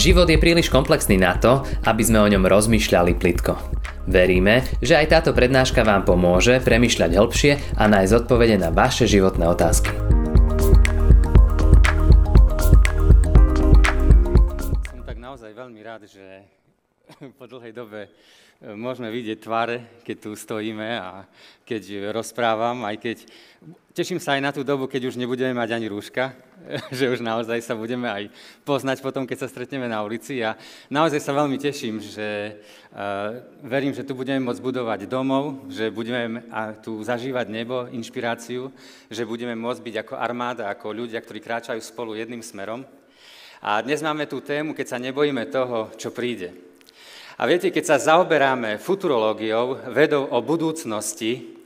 Život je príliš komplexný na to, aby sme o ňom rozmýšľali plitko. Veríme, že aj táto prednáška vám pomôže premyšľať hĺbšie a nájsť odpovede na vaše životné otázky. Som tak naozaj veľmi rád, že po dlhej dobe e, môžeme vidieť tváre, keď tu stojíme a keď rozprávam, aj keď teším sa aj na tú dobu, keď už nebudeme mať ani rúška, že už naozaj sa budeme aj poznať potom, keď sa stretneme na ulici. A naozaj sa veľmi teším, že uh, verím, že tu budeme môcť budovať domov, že budeme tu zažívať nebo, inšpiráciu, že budeme môcť byť ako armáda, ako ľudia, ktorí kráčajú spolu jedným smerom. A dnes máme tú tému, keď sa nebojíme toho, čo príde. A viete, keď sa zaoberáme futurológiou, vedou o budúcnosti,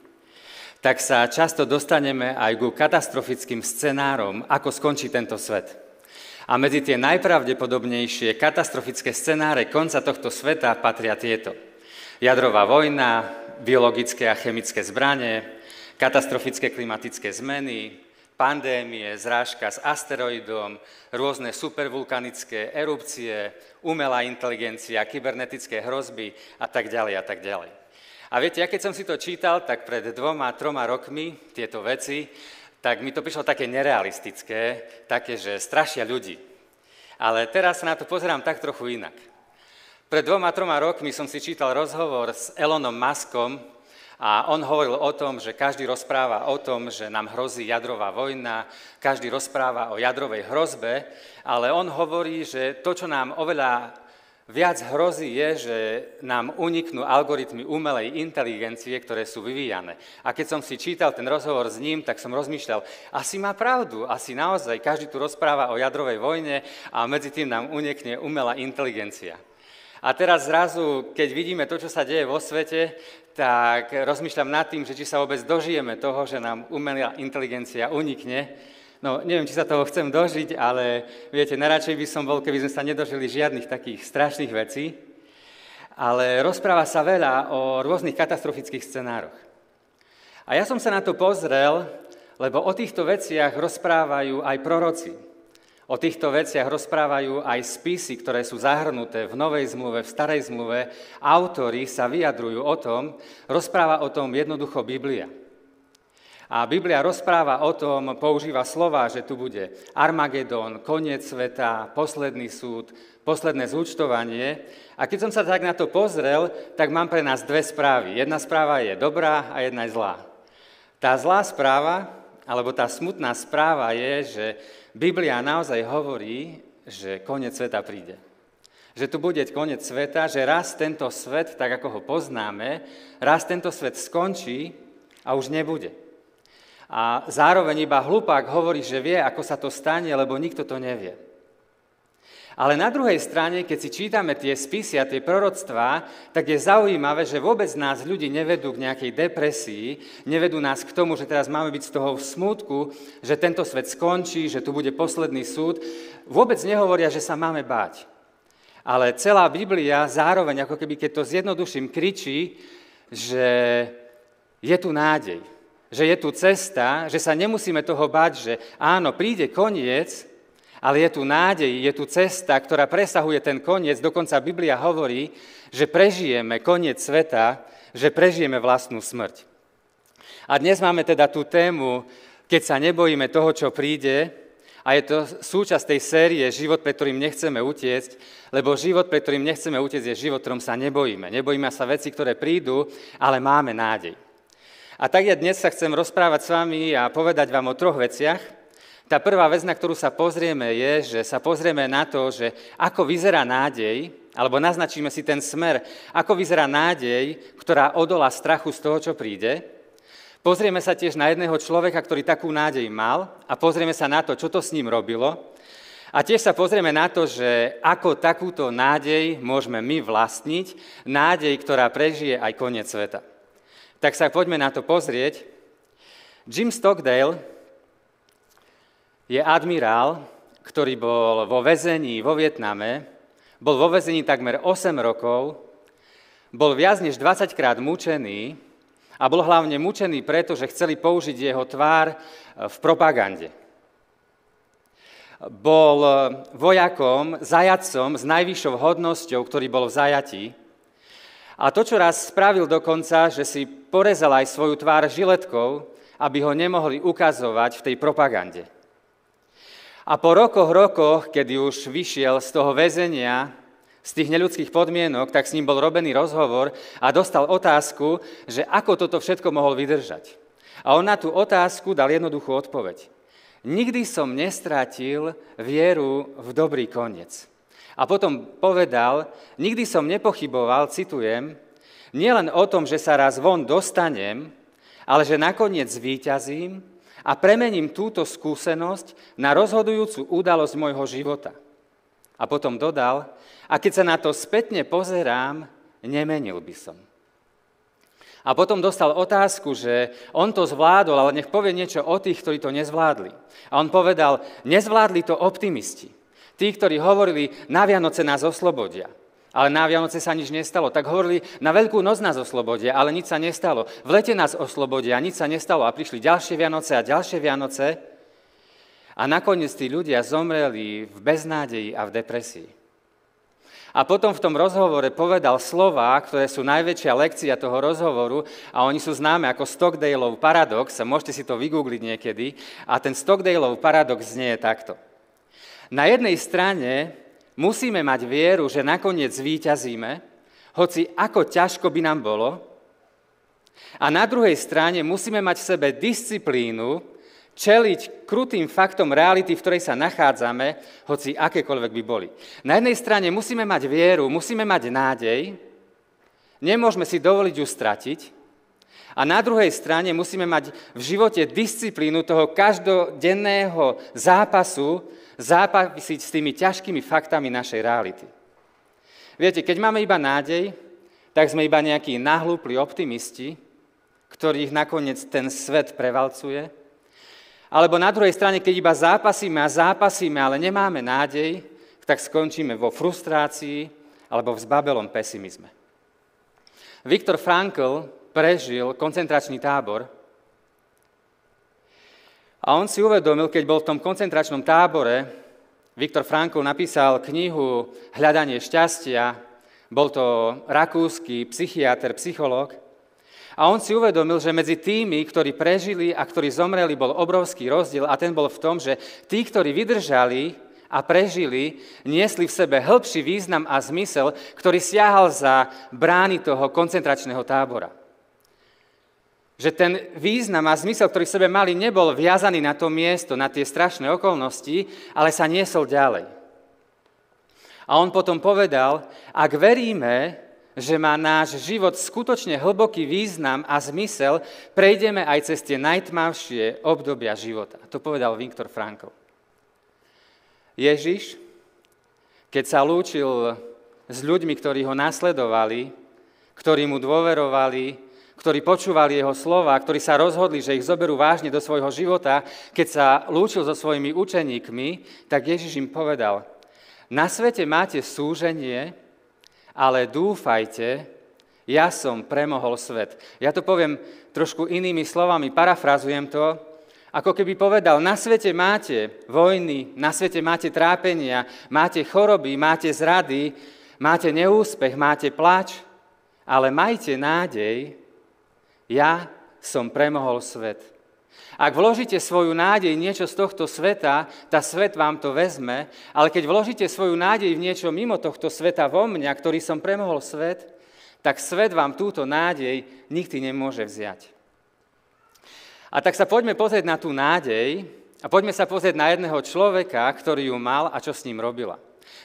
tak sa často dostaneme aj ku katastrofickým scenárom, ako skončí tento svet. A medzi tie najpravdepodobnejšie katastrofické scenáre konca tohto sveta patria tieto. Jadrová vojna, biologické a chemické zbranie, katastrofické klimatické zmeny, pandémie, zrážka s asteroidom, rôzne supervulkanické erupcie, umelá inteligencia, kybernetické hrozby a tak ďalej a tak ďalej. A viete, ja keď som si to čítal, tak pred dvoma, troma rokmi tieto veci, tak mi to prišlo také nerealistické, také, že strašia ľudí. Ale teraz sa na to pozerám tak trochu inak. Pred dvoma, troma rokmi som si čítal rozhovor s Elonom Muskom a on hovoril o tom, že každý rozpráva o tom, že nám hrozí jadrová vojna, každý rozpráva o jadrovej hrozbe, ale on hovorí, že to, čo nám oveľa Viac hrozí je, že nám uniknú algoritmy umelej inteligencie, ktoré sú vyvíjane. A keď som si čítal ten rozhovor s ním, tak som rozmýšľal, asi má pravdu, asi naozaj každý tu rozpráva o jadrovej vojne a medzi tým nám unikne umelá inteligencia. A teraz zrazu, keď vidíme to, čo sa deje vo svete, tak rozmýšľam nad tým, že či sa vôbec dožijeme toho, že nám umelá inteligencia unikne, No, neviem, či sa toho chcem dožiť, ale viete, najradšej by som bol, keby sme sa nedožili žiadnych takých strašných vecí. Ale rozpráva sa veľa o rôznych katastrofických scenároch. A ja som sa na to pozrel, lebo o týchto veciach rozprávajú aj proroci. O týchto veciach rozprávajú aj spisy, ktoré sú zahrnuté v Novej zmluve, v Starej zmluve. Autori sa vyjadrujú o tom, rozpráva o tom jednoducho Biblia. A Biblia rozpráva o tom, používa slova, že tu bude Armagedon, koniec sveta, posledný súd, posledné zúčtovanie. A keď som sa tak na to pozrel, tak mám pre nás dve správy. Jedna správa je dobrá a jedna je zlá. Tá zlá správa, alebo tá smutná správa je, že Biblia naozaj hovorí, že koniec sveta príde. Že tu bude koniec sveta, že raz tento svet, tak ako ho poznáme, raz tento svet skončí a už nebude. A zároveň iba hlupák hovorí, že vie, ako sa to stane, lebo nikto to nevie. Ale na druhej strane, keď si čítame tie spisy a tie proroctvá, tak je zaujímavé, že vôbec nás ľudí nevedú k nejakej depresii, nevedú nás k tomu, že teraz máme byť z toho v smútku, že tento svet skončí, že tu bude posledný súd. Vôbec nehovoria, že sa máme báť. Ale celá Biblia zároveň, ako keby keď to zjednoduším, kričí, že je tu nádej že je tu cesta, že sa nemusíme toho bať, že áno, príde koniec, ale je tu nádej, je tu cesta, ktorá presahuje ten koniec. Dokonca Biblia hovorí, že prežijeme koniec sveta, že prežijeme vlastnú smrť. A dnes máme teda tú tému, keď sa nebojíme toho, čo príde, a je to súčasť tej série Život, pre ktorým nechceme utiecť, lebo život, pre ktorým nechceme utiecť, je život, ktorom sa nebojíme. Nebojíme sa veci, ktoré prídu, ale máme nádej. A tak ja dnes sa chcem rozprávať s vami a povedať vám o troch veciach. Tá prvá vec, na ktorú sa pozrieme, je, že sa pozrieme na to, že ako vyzerá nádej, alebo naznačíme si ten smer, ako vyzerá nádej, ktorá odolá strachu z toho, čo príde. Pozrieme sa tiež na jedného človeka, ktorý takú nádej mal a pozrieme sa na to, čo to s ním robilo. A tiež sa pozrieme na to, že ako takúto nádej môžeme my vlastniť, nádej, ktorá prežije aj koniec sveta tak sa poďme na to pozrieť. Jim Stockdale je admirál, ktorý bol vo väzení vo Vietname, bol vo väzení takmer 8 rokov, bol viac než 20 krát mučený a bol hlavne mučený preto, že chceli použiť jeho tvár v propagande. bol vojakom, zajacom s najvyššou hodnosťou, ktorý bol v zajatí. A to, čo raz spravil dokonca, že si porezal aj svoju tvár žiletkou, aby ho nemohli ukazovať v tej propagande. A po rokoch, rokoch, kedy už vyšiel z toho väzenia, z tých neľudských podmienok, tak s ním bol robený rozhovor a dostal otázku, že ako toto všetko mohol vydržať. A on na tú otázku dal jednoduchú odpoveď. Nikdy som nestratil vieru v dobrý koniec. A potom povedal, nikdy som nepochyboval, citujem, nielen o tom, že sa raz von dostanem, ale že nakoniec zvíťazím a premením túto skúsenosť na rozhodujúcu udalosť môjho života. A potom dodal, a keď sa na to spätne pozerám, nemenil by som. A potom dostal otázku, že on to zvládol, ale nech povie niečo o tých, ktorí to nezvládli. A on povedal, nezvládli to optimisti. Tí, ktorí hovorili, na Vianoce nás oslobodia. Ale na Vianoce sa nič nestalo. Tak hovorili, na Veľkú noc nás oslobodia, ale nič sa nestalo. V lete nás oslobodia, nič sa nestalo. A prišli ďalšie Vianoce a ďalšie Vianoce. A nakoniec tí ľudia zomreli v beznádeji a v depresii. A potom v tom rozhovore povedal slova, ktoré sú najväčšia lekcia toho rozhovoru a oni sú známe ako Stockdaleov paradox, a môžete si to vygoogliť niekedy. A ten Stockdaleov paradox znie takto. Na jednej strane musíme mať vieru, že nakoniec zvíťazíme, hoci ako ťažko by nám bolo. A na druhej strane musíme mať v sebe disciplínu, čeliť krutým faktom reality, v ktorej sa nachádzame, hoci akékoľvek by boli. Na jednej strane musíme mať vieru, musíme mať nádej, nemôžeme si dovoliť ju stratiť, a na druhej strane musíme mať v živote disciplínu toho každodenného zápasu, zápasiť s tými ťažkými faktami našej reality. Viete, keď máme iba nádej, tak sme iba nejakí nahlúpli optimisti, ktorých nakoniec ten svet prevalcuje, alebo na druhej strane, keď iba zápasíme a zápasíme, ale nemáme nádej, tak skončíme vo frustrácii alebo v zbabelom pesimizme. Viktor Frankl prežil koncentračný tábor a on si uvedomil, keď bol v tom koncentračnom tábore, Viktor Frankl napísal knihu Hľadanie šťastia, bol to rakúsky psychiatr, psychológ, a on si uvedomil, že medzi tými, ktorí prežili a ktorí zomreli, bol obrovský rozdiel a ten bol v tom, že tí, ktorí vydržali a prežili, niesli v sebe hĺbší význam a zmysel, ktorý siahal za brány toho koncentračného tábora. Že ten význam a zmysel, ktorý v sebe mali, nebol viazaný na to miesto, na tie strašné okolnosti, ale sa niesol ďalej. A on potom povedal, ak veríme, že má náš život skutočne hlboký význam a zmysel, prejdeme aj cez tie najtmavšie obdobia života. To povedal Viktor Frankl. Ježiš, keď sa lúčil s ľuďmi, ktorí ho nasledovali, ktorí mu dôverovali, ktorí počúvali jeho slova, ktorí sa rozhodli, že ich zoberú vážne do svojho života, keď sa lúčil so svojimi učeníkmi, tak Ježiš im povedal, na svete máte súženie, ale dúfajte, ja som premohol svet. Ja to poviem trošku inými slovami, parafrazujem to, ako keby povedal, na svete máte vojny, na svete máte trápenia, máte choroby, máte zrady, máte neúspech, máte plač, ale majte nádej, ja som premohol svet. Ak vložíte svoju nádej niečo z tohto sveta, tá svet vám to vezme, ale keď vložíte svoju nádej v niečo mimo tohto sveta vo mňa, ktorý som premohol svet, tak svet vám túto nádej nikdy nemôže vziať. A tak sa poďme pozrieť na tú nádej a poďme sa pozrieť na jedného človeka, ktorý ju mal a čo s ním robila.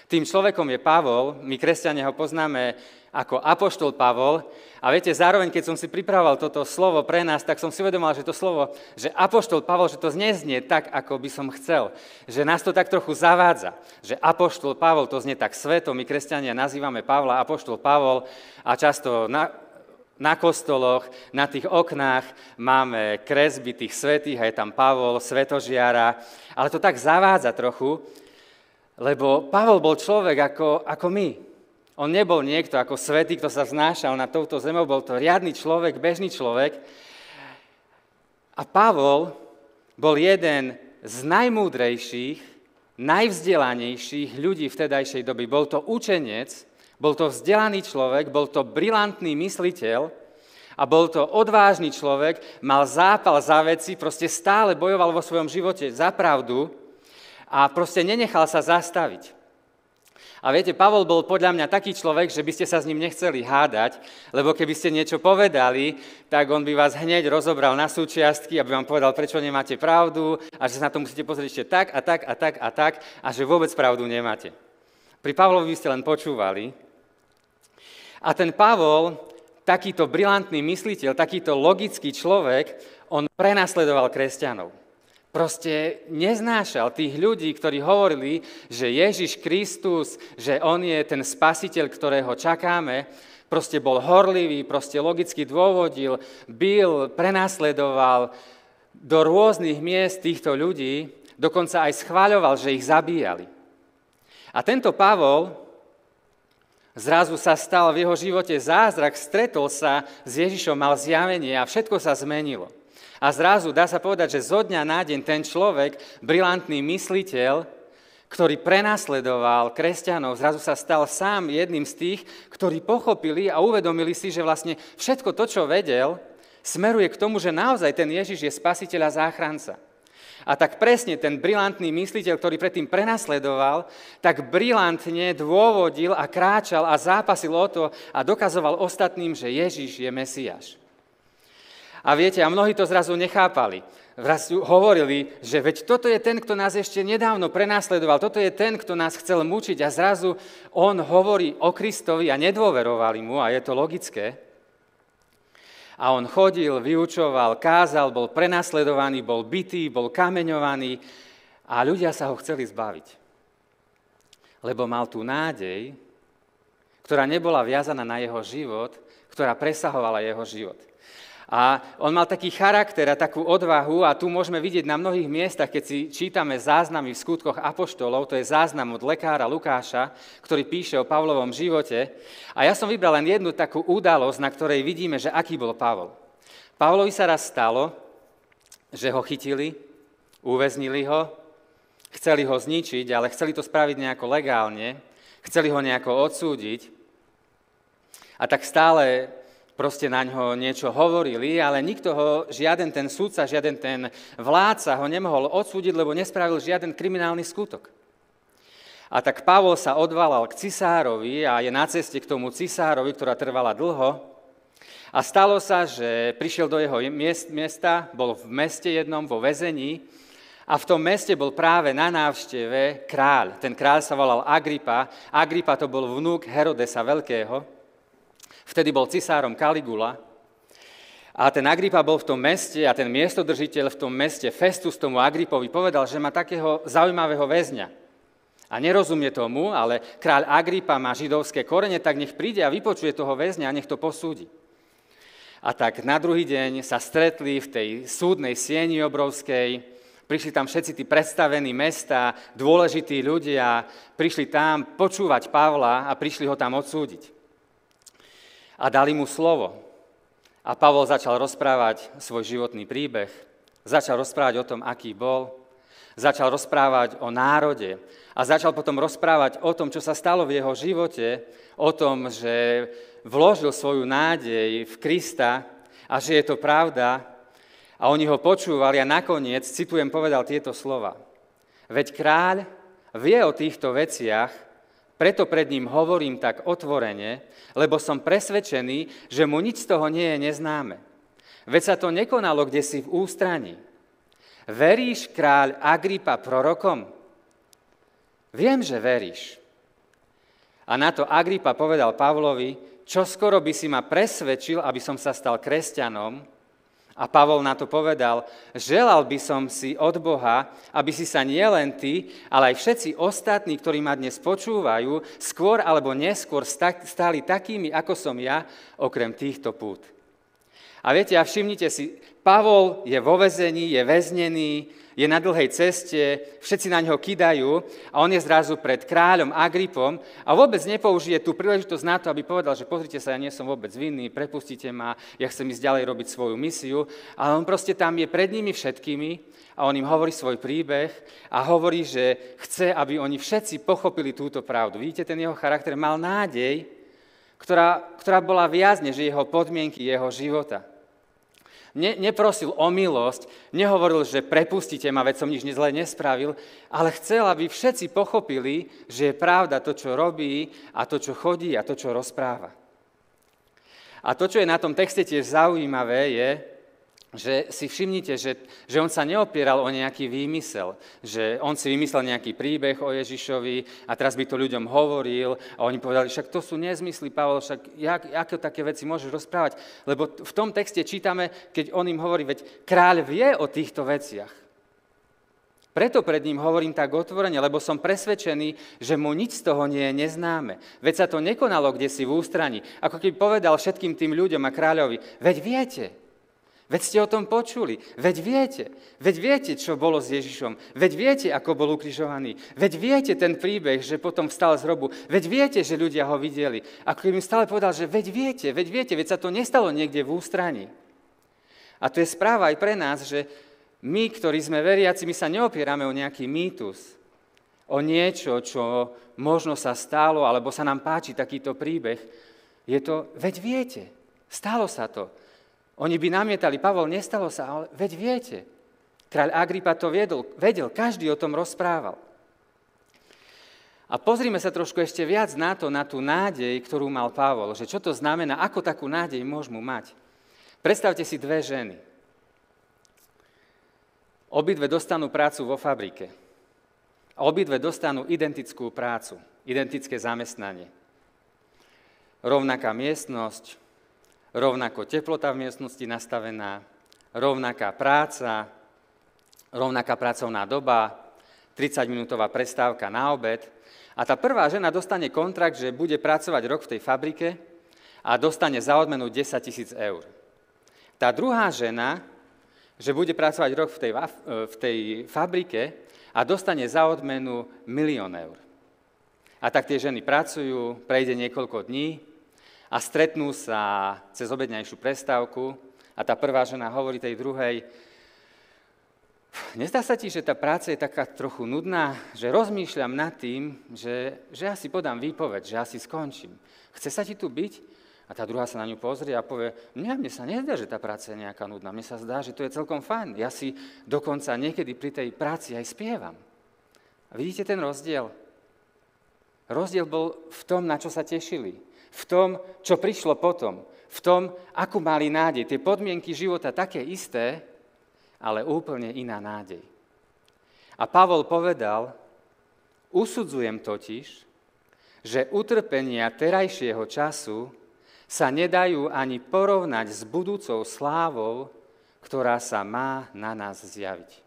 Tým človekom je Pavol, my kresťania ho poznáme ako apoštol Pavol. A viete, zároveň, keď som si pripravoval toto slovo pre nás, tak som si uvedomal, že to slovo, že apoštol Pavol, že to neznie tak, ako by som chcel. Že nás to tak trochu zavádza. Že apoštol Pavol, to znie tak sveto, my kresťania nazývame Pavla apoštol Pavol a často na, na kostoloch, na tých oknách máme kresby tých svetých a je tam Pavol, svetožiara, ale to tak zavádza trochu, lebo Pavol bol človek ako, ako my. On nebol niekto ako svetý, kto sa znášal na touto zemou, bol to riadny človek, bežný človek. A Pavol bol jeden z najmúdrejších, najvzdelanejších ľudí vtedajšej doby. Bol to učenec, bol to vzdelaný človek, bol to brilantný mysliteľ a bol to odvážny človek, mal zápal za veci, proste stále bojoval vo svojom živote za pravdu a proste nenechal sa zastaviť. A viete, Pavol bol podľa mňa taký človek, že by ste sa s ním nechceli hádať, lebo keby ste niečo povedali, tak on by vás hneď rozobral na súčiastky, aby vám povedal, prečo nemáte pravdu a že sa na to musíte pozrieť ešte tak a tak a tak a tak a že vôbec pravdu nemáte. Pri Pavlovi by ste len počúvali. A ten Pavol, takýto brilantný mysliteľ, takýto logický človek, on prenasledoval kresťanov. Proste neznášal tých ľudí, ktorí hovorili, že Ježiš Kristus, že On je ten spasiteľ, ktorého čakáme, proste bol horlivý, proste logicky dôvodil, byl, prenasledoval do rôznych miest týchto ľudí, dokonca aj schváľoval, že ich zabíjali. A tento Pavol zrazu sa stal v jeho živote zázrak, stretol sa s Ježišom, mal zjavenie a všetko sa zmenilo. A zrazu dá sa povedať, že zo dňa na deň ten človek, brilantný mysliteľ, ktorý prenasledoval kresťanov, zrazu sa stal sám jedným z tých, ktorí pochopili a uvedomili si, že vlastne všetko to, čo vedel, smeruje k tomu, že naozaj ten Ježiš je spasiteľ a záchranca. A tak presne ten brilantný mysliteľ, ktorý predtým prenasledoval, tak brilantne dôvodil a kráčal a zápasil o to a dokazoval ostatným, že Ježiš je Mesiáš. A viete, a mnohí to zrazu nechápali. Zrazu hovorili, že veď toto je ten, kto nás ešte nedávno prenásledoval, toto je ten, kto nás chcel mučiť a zrazu on hovorí o Kristovi a nedôverovali mu a je to logické. A on chodil, vyučoval, kázal, bol prenasledovaný, bol bitý, bol kameňovaný a ľudia sa ho chceli zbaviť. Lebo mal tú nádej, ktorá nebola viazaná na jeho život, ktorá presahovala jeho život. A on mal taký charakter a takú odvahu a tu môžeme vidieť na mnohých miestach, keď si čítame záznamy v skutkoch apoštolov, to je záznam od lekára Lukáša, ktorý píše o Pavlovom živote. A ja som vybral len jednu takú udalosť, na ktorej vidíme, že aký bol Pavol. Pavlovi sa raz stalo, že ho chytili, uväznili ho, chceli ho zničiť, ale chceli to spraviť nejako legálne, chceli ho nejako odsúdiť. A tak stále proste na ňo niečo hovorili, ale nikto ho, žiaden ten súdca, žiaden ten vládca ho nemohol odsúdiť, lebo nespravil žiaden kriminálny skutok. A tak Pavol sa odvalal k cisárovi a je na ceste k tomu cisárovi, ktorá trvala dlho. A stalo sa, že prišiel do jeho miesta, bol v meste jednom, vo väzení, a v tom meste bol práve na návšteve kráľ. Ten kráľ sa volal Agripa. Agripa to bol vnúk Herodesa Veľkého. Vtedy bol cisárom Kaligula a ten Agripa bol v tom meste a ten miestodržiteľ v tom meste Festus tomu Agripovi povedal, že má takého zaujímavého väzňa. A nerozumie tomu, ale kráľ Agripa má židovské korene, tak nech príde a vypočuje toho väzňa a nech to posúdi. A tak na druhý deň sa stretli v tej súdnej sieni obrovskej, prišli tam všetci tí predstavení mesta, dôležití ľudia, prišli tam počúvať Pavla a prišli ho tam odsúdiť a dali mu slovo. A Pavol začal rozprávať svoj životný príbeh, začal rozprávať o tom, aký bol, začal rozprávať o národe a začal potom rozprávať o tom, čo sa stalo v jeho živote, o tom, že vložil svoju nádej v Krista a že je to pravda. A oni ho počúvali a nakoniec, citujem, povedal tieto slova. Veď kráľ vie o týchto veciach, preto pred ním hovorím tak otvorene, lebo som presvedčený, že mu nič z toho nie je neznáme. Veď sa to nekonalo kde si v ústraní. Veríš, kráľ Agripa, prorokom? Viem, že veríš. A na to Agripa povedal Pavlovi, čo skoro by si ma presvedčil, aby som sa stal kresťanom, a Pavol na to povedal, želal by som si od Boha, aby si sa nielen ty, ale aj všetci ostatní, ktorí ma dnes počúvajú, skôr alebo neskôr stali takými, ako som ja, okrem týchto pút. A viete, a všimnite si, Pavol je vo vezení, je väznený, je na dlhej ceste, všetci na ňo kidajú a on je zrazu pred kráľom Agripom a vôbec nepoužije tú príležitosť na to, aby povedal, že pozrite sa, ja nie som vôbec vinný, prepustite ma, ja chcem ísť ďalej robiť svoju misiu, ale on proste tam je pred nimi všetkými a on im hovorí svoj príbeh a hovorí, že chce, aby oni všetci pochopili túto pravdu. Vidíte, ten jeho charakter mal nádej, ktorá, ktorá bola viac než jeho podmienky, jeho života. Ne, neprosil o milosť, nehovoril, že prepustite ma, veď som nič zle nespravil, ale chcel, aby všetci pochopili, že je pravda to, čo robí a to, čo chodí a to, čo rozpráva. A to, čo je na tom texte tiež zaujímavé, je, že si všimnite, že, že on sa neopieral o nejaký výmysel, že on si vymyslel nejaký príbeh o Ježišovi a teraz by to ľuďom hovoril a oni povedali, však to sú nezmysly, Pavel, však jak, ako také veci môžeš rozprávať? Lebo v tom texte čítame, keď on im hovorí, veď kráľ vie o týchto veciach. Preto pred ním hovorím tak otvorene, lebo som presvedčený, že mu nič z toho nie je neznáme. Veď sa to nekonalo kde si v ústraní. Ako keby povedal všetkým tým ľuďom a kráľovi, veď viete, Veď ste o tom počuli. Veď viete. Veď viete, čo bolo s Ježišom. Veď viete, ako bol ukrižovaný. Veď viete ten príbeh, že potom vstal z hrobu. Veď viete, že ľudia ho videli. Ako im stále povedal, že veď viete, veď viete, veď sa to nestalo niekde v ústraní. A to je správa aj pre nás, že my, ktorí sme veriaci, my sa neopierame o nejaký mýtus, o niečo, čo možno sa stalo, alebo sa nám páči takýto príbeh. Je to, veď viete, stalo sa to. Oni by namietali, Pavol, nestalo sa, ale veď viete. Kráľ Agripa to vedel, vedel, každý o tom rozprával. A pozrime sa trošku ešte viac na to, na tú nádej, ktorú mal Pavol, že čo to znamená, ako takú nádej môžeme mať. Predstavte si dve ženy. Obidve dostanú prácu vo fabrike. A obidve dostanú identickú prácu, identické zamestnanie. Rovnaká miestnosť, rovnako teplota v miestnosti nastavená, rovnaká práca, rovnaká pracovná doba, 30-minútová prestávka na obed. A tá prvá žena dostane kontrakt, že bude pracovať rok v tej fabrike a dostane za odmenu 10 tisíc eur. Tá druhá žena, že bude pracovať rok v tej, v tej fabrike a dostane za odmenu milión eur. A tak tie ženy pracujú, prejde niekoľko dní, a stretnú sa cez obedňajšiu prestávku a tá prvá žena hovorí tej druhej, nezdá sa ti, že tá práca je taká trochu nudná, že rozmýšľam nad tým, že, že ja si podám výpoveď, že ja si skončím. Chce sa ti tu byť? A tá druhá sa na ňu pozrie a povie, mňa, mne sa nezdá, že tá práca je nejaká nudná, mne sa zdá, že to je celkom fajn. Ja si dokonca niekedy pri tej práci aj spievam. A vidíte ten rozdiel? Rozdiel bol v tom, na čo sa tešili v tom, čo prišlo potom, v tom, akú mali nádej. Tie podmienky života také isté, ale úplne iná nádej. A Pavol povedal, usudzujem totiž, že utrpenia terajšieho času sa nedajú ani porovnať s budúcou slávou, ktorá sa má na nás zjaviť.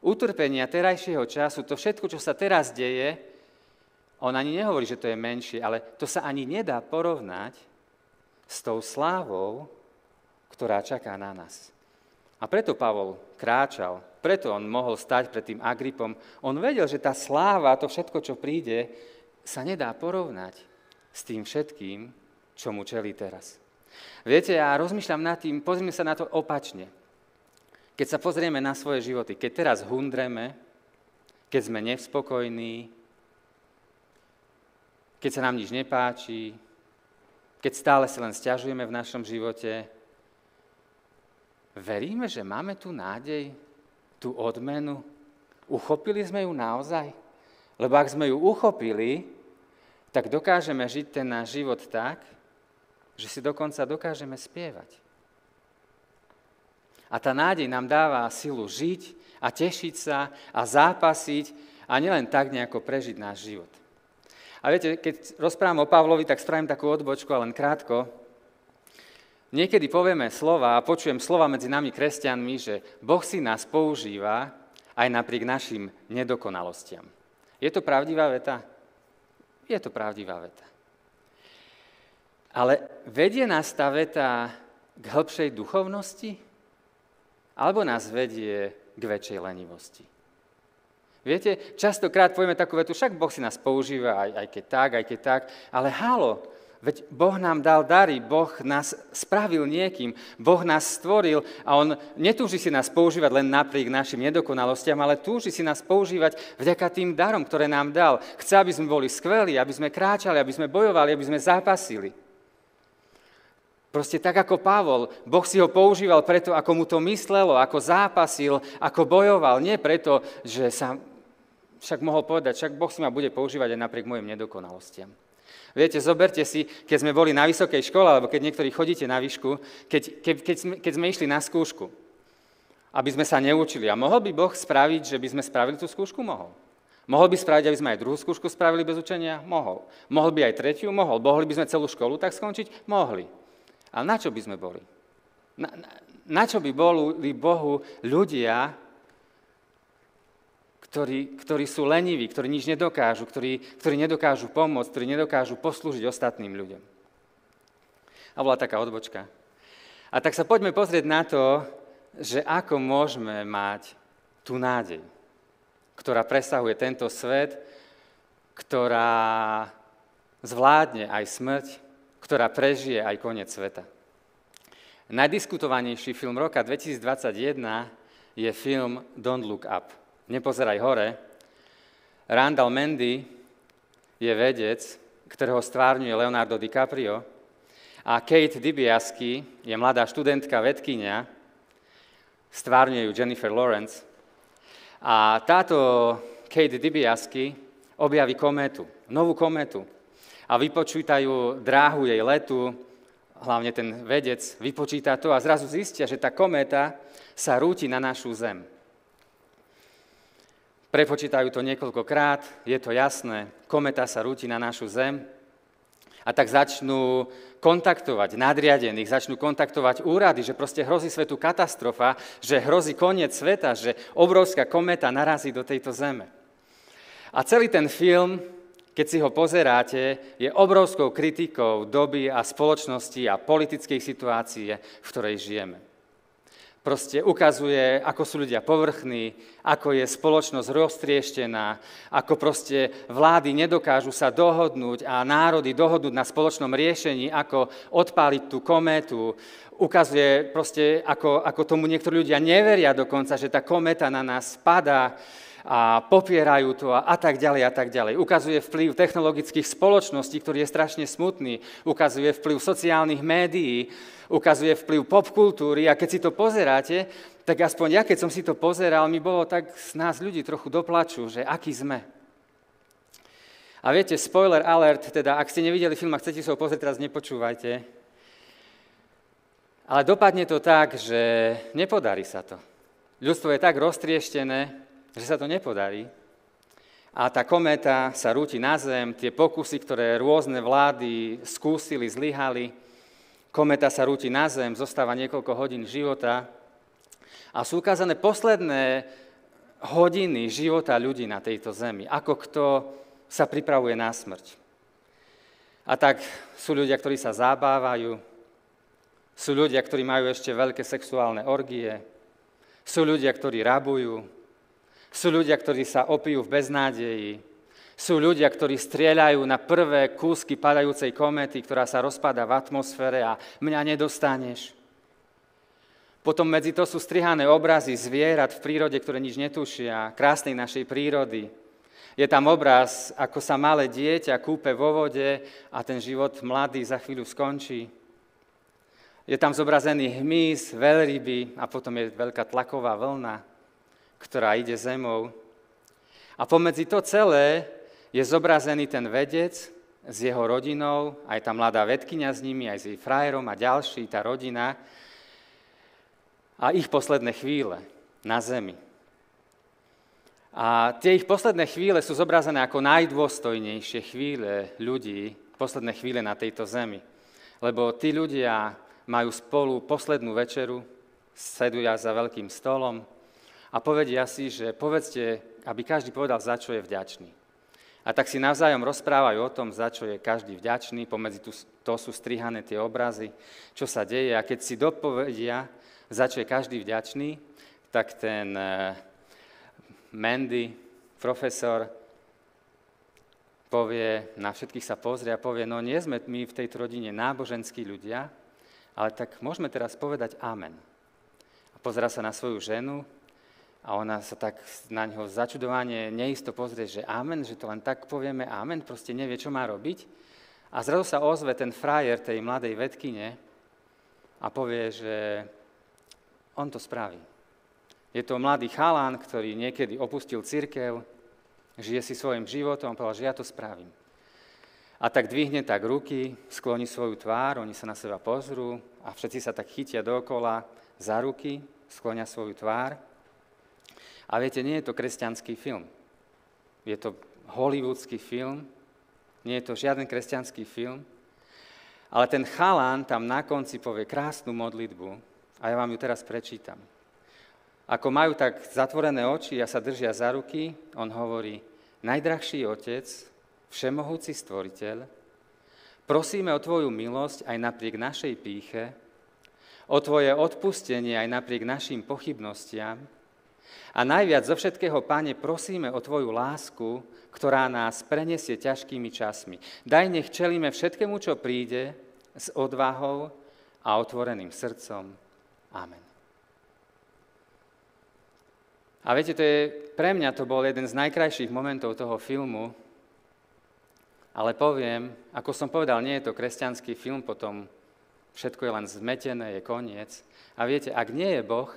Utrpenia terajšieho času, to všetko, čo sa teraz deje, on ani nehovorí, že to je menšie, ale to sa ani nedá porovnať s tou slávou, ktorá čaká na nás. A preto Pavol kráčal, preto on mohol stať pred tým Agripom. On vedel, že tá sláva, to všetko, čo príde, sa nedá porovnať s tým všetkým, čo mu čelí teraz. Viete, ja rozmýšľam nad tým, pozrime sa na to opačne. Keď sa pozrieme na svoje životy, keď teraz hundreme, keď sme nevspokojní, keď sa nám nič nepáči, keď stále sa len stiažujeme v našom živote, veríme, že máme tu nádej, tú odmenu? Uchopili sme ju naozaj? Lebo ak sme ju uchopili, tak dokážeme žiť ten náš život tak, že si dokonca dokážeme spievať. A tá nádej nám dáva silu žiť a tešiť sa a zápasiť a nielen tak nejako prežiť náš život. A viete, keď rozprávam o Pavlovi, tak spravím takú odbočku, ale len krátko. Niekedy povieme slova a počujem slova medzi nami kresťanmi, že Boh si nás používa aj napriek našim nedokonalostiam. Je to pravdivá veta? Je to pravdivá veta. Ale vedie nás tá veta k hĺbšej duchovnosti? Alebo nás vedie k väčšej lenivosti. Viete, častokrát povieme takú vetu, však Boh si nás používa, aj, aj keď tak, aj keď tak, ale halo, veď Boh nám dal dary, Boh nás spravil niekým, Boh nás stvoril a On netúži si nás používať len napriek našim nedokonalostiam, ale túži si nás používať vďaka tým darom, ktoré nám dal. Chce, aby sme boli skvelí, aby sme kráčali, aby sme bojovali, aby sme zápasili. Proste tak ako Pavol, Boh si ho používal preto, ako mu to myslelo, ako zápasil, ako bojoval. Nie preto, že sa však mohol povedať, však Boh si ma bude používať aj napriek mojim nedokonalostiam. Viete, zoberte si, keď sme boli na vysokej škole, alebo keď niektorí chodíte na výšku, keď, keď, keď, sme, keď sme išli na skúšku, aby sme sa neučili. A mohol by Boh spraviť, že by sme spravili tú skúšku? Mohol. Mohol by spraviť, aby sme aj druhú skúšku spravili bez učenia? Mohol. Mohol by aj tretiu? Mohol. Mohli by sme celú školu tak skončiť? Mohli. Ale na čo by sme boli? Na, na, na čo by boli Bohu ľudia, ktorí, ktorí sú leniví, ktorí nič nedokážu, ktorí, ktorí nedokážu pomôcť, ktorí nedokážu poslúžiť ostatným ľuďom? A bola taká odbočka. A tak sa poďme pozrieť na to, že ako môžeme mať tú nádej, ktorá presahuje tento svet, ktorá zvládne aj smrť, ktorá prežije aj koniec sveta. Najdiskutovanejší film roka 2021 je film Don't Look Up. Nepozeraj hore. Randall Mendy je vedec, ktorého stvárňuje Leonardo DiCaprio a Kate Dibiasky je mladá študentka, vedkynia, stvárňuje ju Jennifer Lawrence. A táto Kate Dibiasky objaví kométu, novú kométu, a vypočítajú dráhu jej letu, hlavne ten vedec vypočíta to a zrazu zistia, že tá kométa sa rúti na našu Zem. Prepočítajú to niekoľkokrát, je to jasné, kometa sa rúti na našu Zem a tak začnú kontaktovať nadriadených, začnú kontaktovať úrady, že proste hrozí svetu katastrofa, že hrozí koniec sveta, že obrovská kometa narazí do tejto Zeme. A celý ten film keď si ho pozeráte, je obrovskou kritikou doby a spoločnosti a politickej situácie, v ktorej žijeme. Proste ukazuje, ako sú ľudia povrchní, ako je spoločnosť roztrieštená, ako proste vlády nedokážu sa dohodnúť a národy dohodnúť na spoločnom riešení, ako odpáliť tú kométu. Ukazuje proste, ako, ako tomu niektorí ľudia neveria dokonca, že tá kométa na nás spadá a popierajú to a, a tak ďalej a tak ďalej. Ukazuje vplyv technologických spoločností, ktorý je strašne smutný. Ukazuje vplyv sociálnych médií, ukazuje vplyv popkultúry a keď si to pozeráte, tak aspoň ja, keď som si to pozeral, mi bolo tak z nás ľudí trochu doplaču, že aký sme. A viete, spoiler alert, teda ak ste nevideli film a chcete sa ho pozrieť, teraz nepočúvajte. Ale dopadne to tak, že nepodarí sa to. Ľudstvo je tak roztrieštené, že sa to nepodarí. A tá kométa sa rúti na zem, tie pokusy, ktoré rôzne vlády skúsili, zlyhali, kométa sa rúti na zem, zostáva niekoľko hodín života a sú ukázané posledné hodiny života ľudí na tejto zemi, ako kto sa pripravuje na smrť. A tak sú ľudia, ktorí sa zabávajú, sú ľudia, ktorí majú ešte veľké sexuálne orgie, sú ľudia, ktorí rabujú, sú ľudia, ktorí sa opijú v beznádeji. Sú ľudia, ktorí strieľajú na prvé kúsky padajúcej kométy, ktorá sa rozpada v atmosfére a mňa nedostaneš. Potom medzi to sú strihané obrazy zvierat v prírode, ktoré nič netušia, krásnej našej prírody. Je tam obraz, ako sa malé dieťa kúpe vo vode a ten život mladý za chvíľu skončí. Je tam zobrazený hmyz, veľryby a potom je veľká tlaková vlna ktorá ide zemou. A pomedzi to celé je zobrazený ten vedec s jeho rodinou, aj tá mladá vedkynia s nimi, aj s jej frajerom a ďalší, tá rodina a ich posledné chvíle na zemi. A tie ich posledné chvíle sú zobrazené ako najdôstojnejšie chvíle ľudí, posledné chvíle na tejto zemi. Lebo tí ľudia majú spolu poslednú večeru, sedujú za veľkým stolom, a povedia si, že povedzte, aby každý povedal, za čo je vďačný. A tak si navzájom rozprávajú o tom, za čo je každý vďačný, pomedzi tu, to sú strihané tie obrazy, čo sa deje. A keď si dopovedia, za čo je každý vďačný, tak ten eh, Mandy, profesor, povie, na všetkých sa pozrie a povie, no nie sme my v tejto rodine náboženskí ľudia, ale tak môžeme teraz povedať amen. A pozera sa na svoju ženu a ona sa tak na ňo začudovanie neisto pozrie, že amen, že to len tak povieme amen, proste nevie, čo má robiť. A zrazu sa ozve ten frajer tej mladej vedkine a povie, že on to spraví. Je to mladý chalán, ktorý niekedy opustil církev, žije si svojim životom povedal, že ja to spravím. A tak dvihne tak ruky, skloní svoju tvár, oni sa na seba pozrú a všetci sa tak chytia dookola za ruky, sklonia svoju tvár. A viete, nie je to kresťanský film. Je to hollywoodský film, nie je to žiaden kresťanský film, ale ten chalán tam na konci povie krásnu modlitbu a ja vám ju teraz prečítam. Ako majú tak zatvorené oči a sa držia za ruky, on hovorí, najdrahší Otec, všemohúci Stvoriteľ, prosíme o Tvoju milosť aj napriek našej píche, o Tvoje odpustenie aj napriek našim pochybnostiam a najviac zo všetkého, Pane, prosíme o Tvoju lásku, ktorá nás prenesie ťažkými časmi. Daj nech čelíme všetkému, čo príde, s odvahou a otvoreným srdcom. Amen. A viete, to je, pre mňa to bol jeden z najkrajších momentov toho filmu, ale poviem, ako som povedal, nie je to kresťanský film, potom všetko je len zmetené, je koniec. A viete, ak nie je Boh,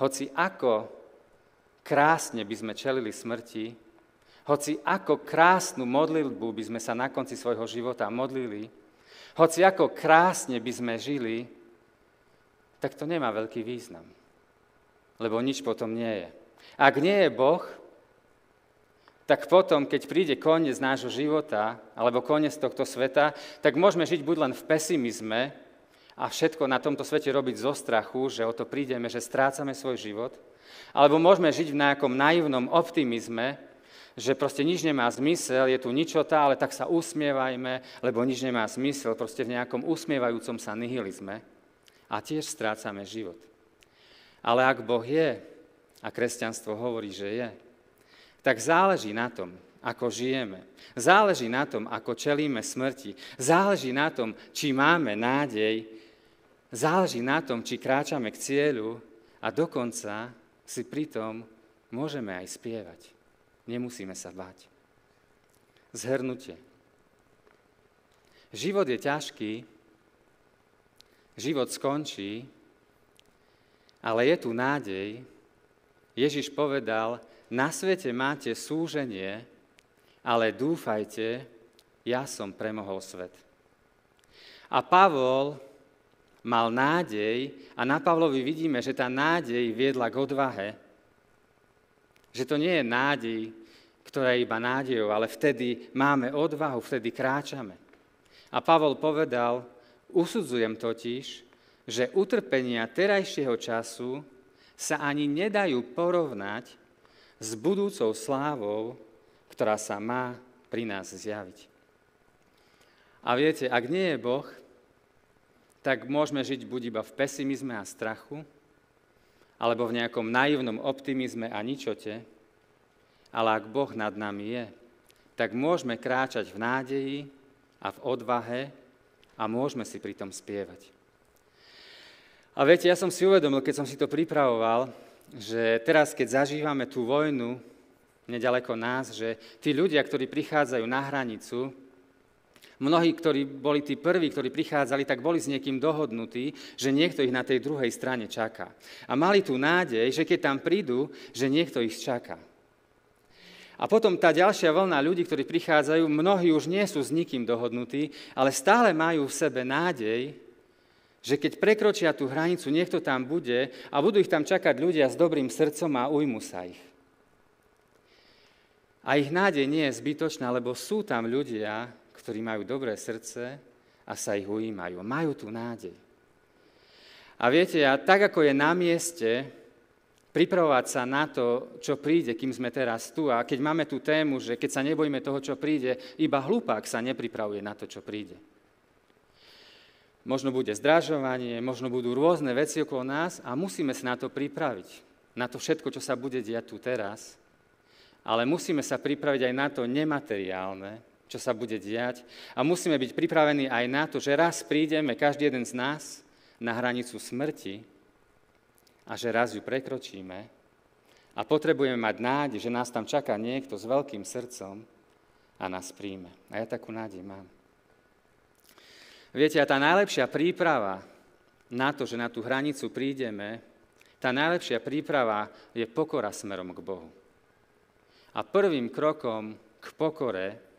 hoci ako krásne by sme čelili smrti, hoci ako krásnu modlitbu by sme sa na konci svojho života modlili, hoci ako krásne by sme žili, tak to nemá veľký význam lebo nič potom nie je. Ak nie je Boh, tak potom, keď príde koniec nášho života, alebo koniec tohto sveta, tak môžeme žiť buď len v pesimizme a všetko na tomto svete robiť zo strachu, že o to prídeme, že strácame svoj život, alebo môžeme žiť v nejakom naivnom optimizme, že proste nič nemá zmysel, je tu ničota, ale tak sa usmievajme, lebo nič nemá zmysel, proste v nejakom usmievajúcom sa nihilizme a tiež strácame život. Ale ak Boh je, a kresťanstvo hovorí, že je, tak záleží na tom, ako žijeme. Záleží na tom, ako čelíme smrti. Záleží na tom, či máme nádej. Záleží na tom, či kráčame k cieľu a dokonca si pritom môžeme aj spievať. Nemusíme sa báť. Zhrnutie. Život je ťažký, život skončí, ale je tu nádej. Ježiš povedal, na svete máte súženie, ale dúfajte, ja som premohol svet. A Pavol mal nádej a na Pavlovi vidíme, že tá nádej viedla k odvahe. Že to nie je nádej, ktorá je iba nádejou, ale vtedy máme odvahu, vtedy kráčame. A Pavol povedal, usudzujem totiž, že utrpenia terajšieho času sa ani nedajú porovnať s budúcou slávou, ktorá sa má pri nás zjaviť. A viete, ak nie je Boh, tak môžeme žiť buď iba v pesimizme a strachu, alebo v nejakom naivnom optimizme a ničote, ale ak Boh nad nami je, tak môžeme kráčať v nádeji a v odvahe a môžeme si pritom spievať. A viete, ja som si uvedomil, keď som si to pripravoval, že teraz, keď zažívame tú vojnu nedaleko nás, že tí ľudia, ktorí prichádzajú na hranicu, mnohí, ktorí boli tí prví, ktorí prichádzali, tak boli s niekým dohodnutí, že niekto ich na tej druhej strane čaká. A mali tú nádej, že keď tam prídu, že niekto ich čaká. A potom tá ďalšia vlna ľudí, ktorí prichádzajú, mnohí už nie sú s nikým dohodnutí, ale stále majú v sebe nádej, že keď prekročia tú hranicu, niekto tam bude a budú ich tam čakať ľudia s dobrým srdcom a ujmu sa ich. A ich nádej nie je zbytočná, lebo sú tam ľudia, ktorí majú dobré srdce a sa ich ujímajú. Majú tú nádej. A viete, a tak ako je na mieste pripravovať sa na to, čo príde, kým sme teraz tu, a keď máme tú tému, že keď sa nebojíme toho, čo príde, iba hlupák sa nepripravuje na to, čo príde. možno bude zdražovanie, možno budú rôzne veci okolo nás a musíme sa na to pripraviť. Na to všetko, čo sa bude diať tu teraz. Ale musíme sa pripraviť aj na to nemateriálne, čo sa bude diať. A musíme byť pripravení aj na to, že raz prídeme, každý jeden z nás, na hranicu smrti a že raz ju prekročíme a potrebujeme mať nádej, že nás tam čaká niekto s veľkým srdcom a nás príjme. A ja takú nádej mám. Viete, a tá najlepšia príprava na to, že na tú hranicu prídeme, tá najlepšia príprava je pokora smerom k Bohu. A prvým krokom k pokore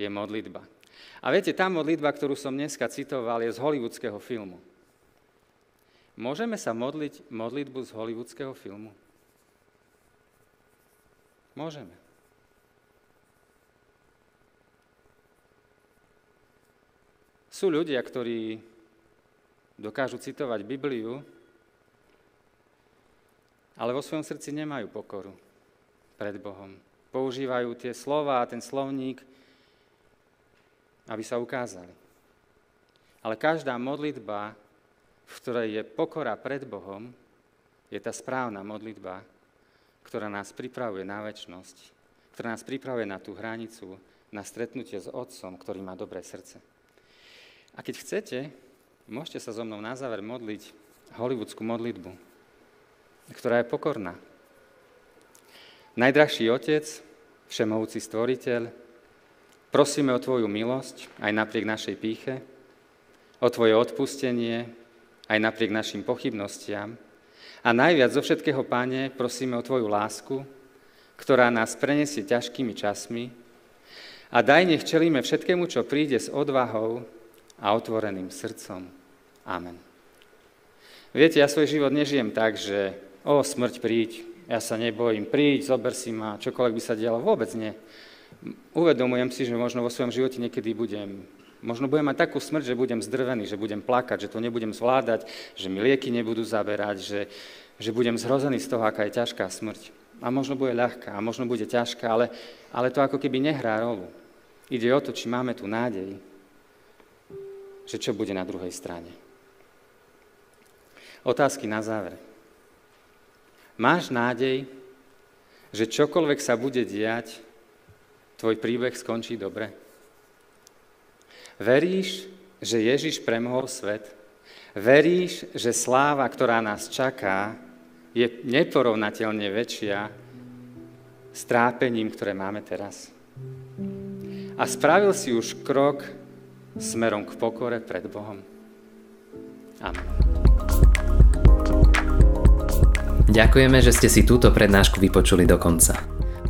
je modlitba. A viete, tá modlitba, ktorú som dneska citoval, je z hollywoodského filmu. Môžeme sa modliť modlitbu z hollywoodského filmu? Môžeme. Sú ľudia, ktorí dokážu citovať Bibliu, ale vo svojom srdci nemajú pokoru pred Bohom. Používajú tie slova a ten slovník, aby sa ukázali. Ale každá modlitba, v ktorej je pokora pred Bohom, je tá správna modlitba, ktorá nás pripravuje na väčnosť, ktorá nás pripravuje na tú hranicu, na stretnutie s Otcom, ktorý má dobré srdce. A keď chcete, môžete sa so mnou na záver modliť hollywoodskú modlitbu, ktorá je pokorná. Najdrahší Otec, Všemovúci Stvoriteľ, prosíme o Tvoju milosť aj napriek našej píche, o Tvoje odpustenie aj napriek našim pochybnostiam a najviac zo všetkého, Páne, prosíme o Tvoju lásku, ktorá nás prenesie ťažkými časmi a daj nech čelíme všetkému, čo príde s odvahou a otvoreným srdcom. Amen. Viete, ja svoj život nežijem tak, že o, smrť príď, ja sa nebojím, príď, zober si ma, čokoľvek by sa dialo, vôbec nie. Uvedomujem si, že možno vo svojom živote niekedy budem, možno budem mať takú smrť, že budem zdrvený, že budem plakať, že to nebudem zvládať, že mi lieky nebudú zaberať, že, že budem zhrozený z toho, aká je ťažká smrť. A možno bude ľahká, a možno bude ťažká, ale, ale to ako keby nehrá rolu. Ide o to, či máme tu nádej, že čo bude na druhej strane. Otázky na záver. Máš nádej, že čokoľvek sa bude diať, tvoj príbeh skončí dobre? Veríš, že Ježiš premohol svet? Veríš, že sláva, ktorá nás čaká, je neporovnateľne väčšia s trápením, ktoré máme teraz? A spravil si už krok smerom k pokore pred Bohom. Amen. Ďakujeme, že ste si túto prednášku vypočuli do konca.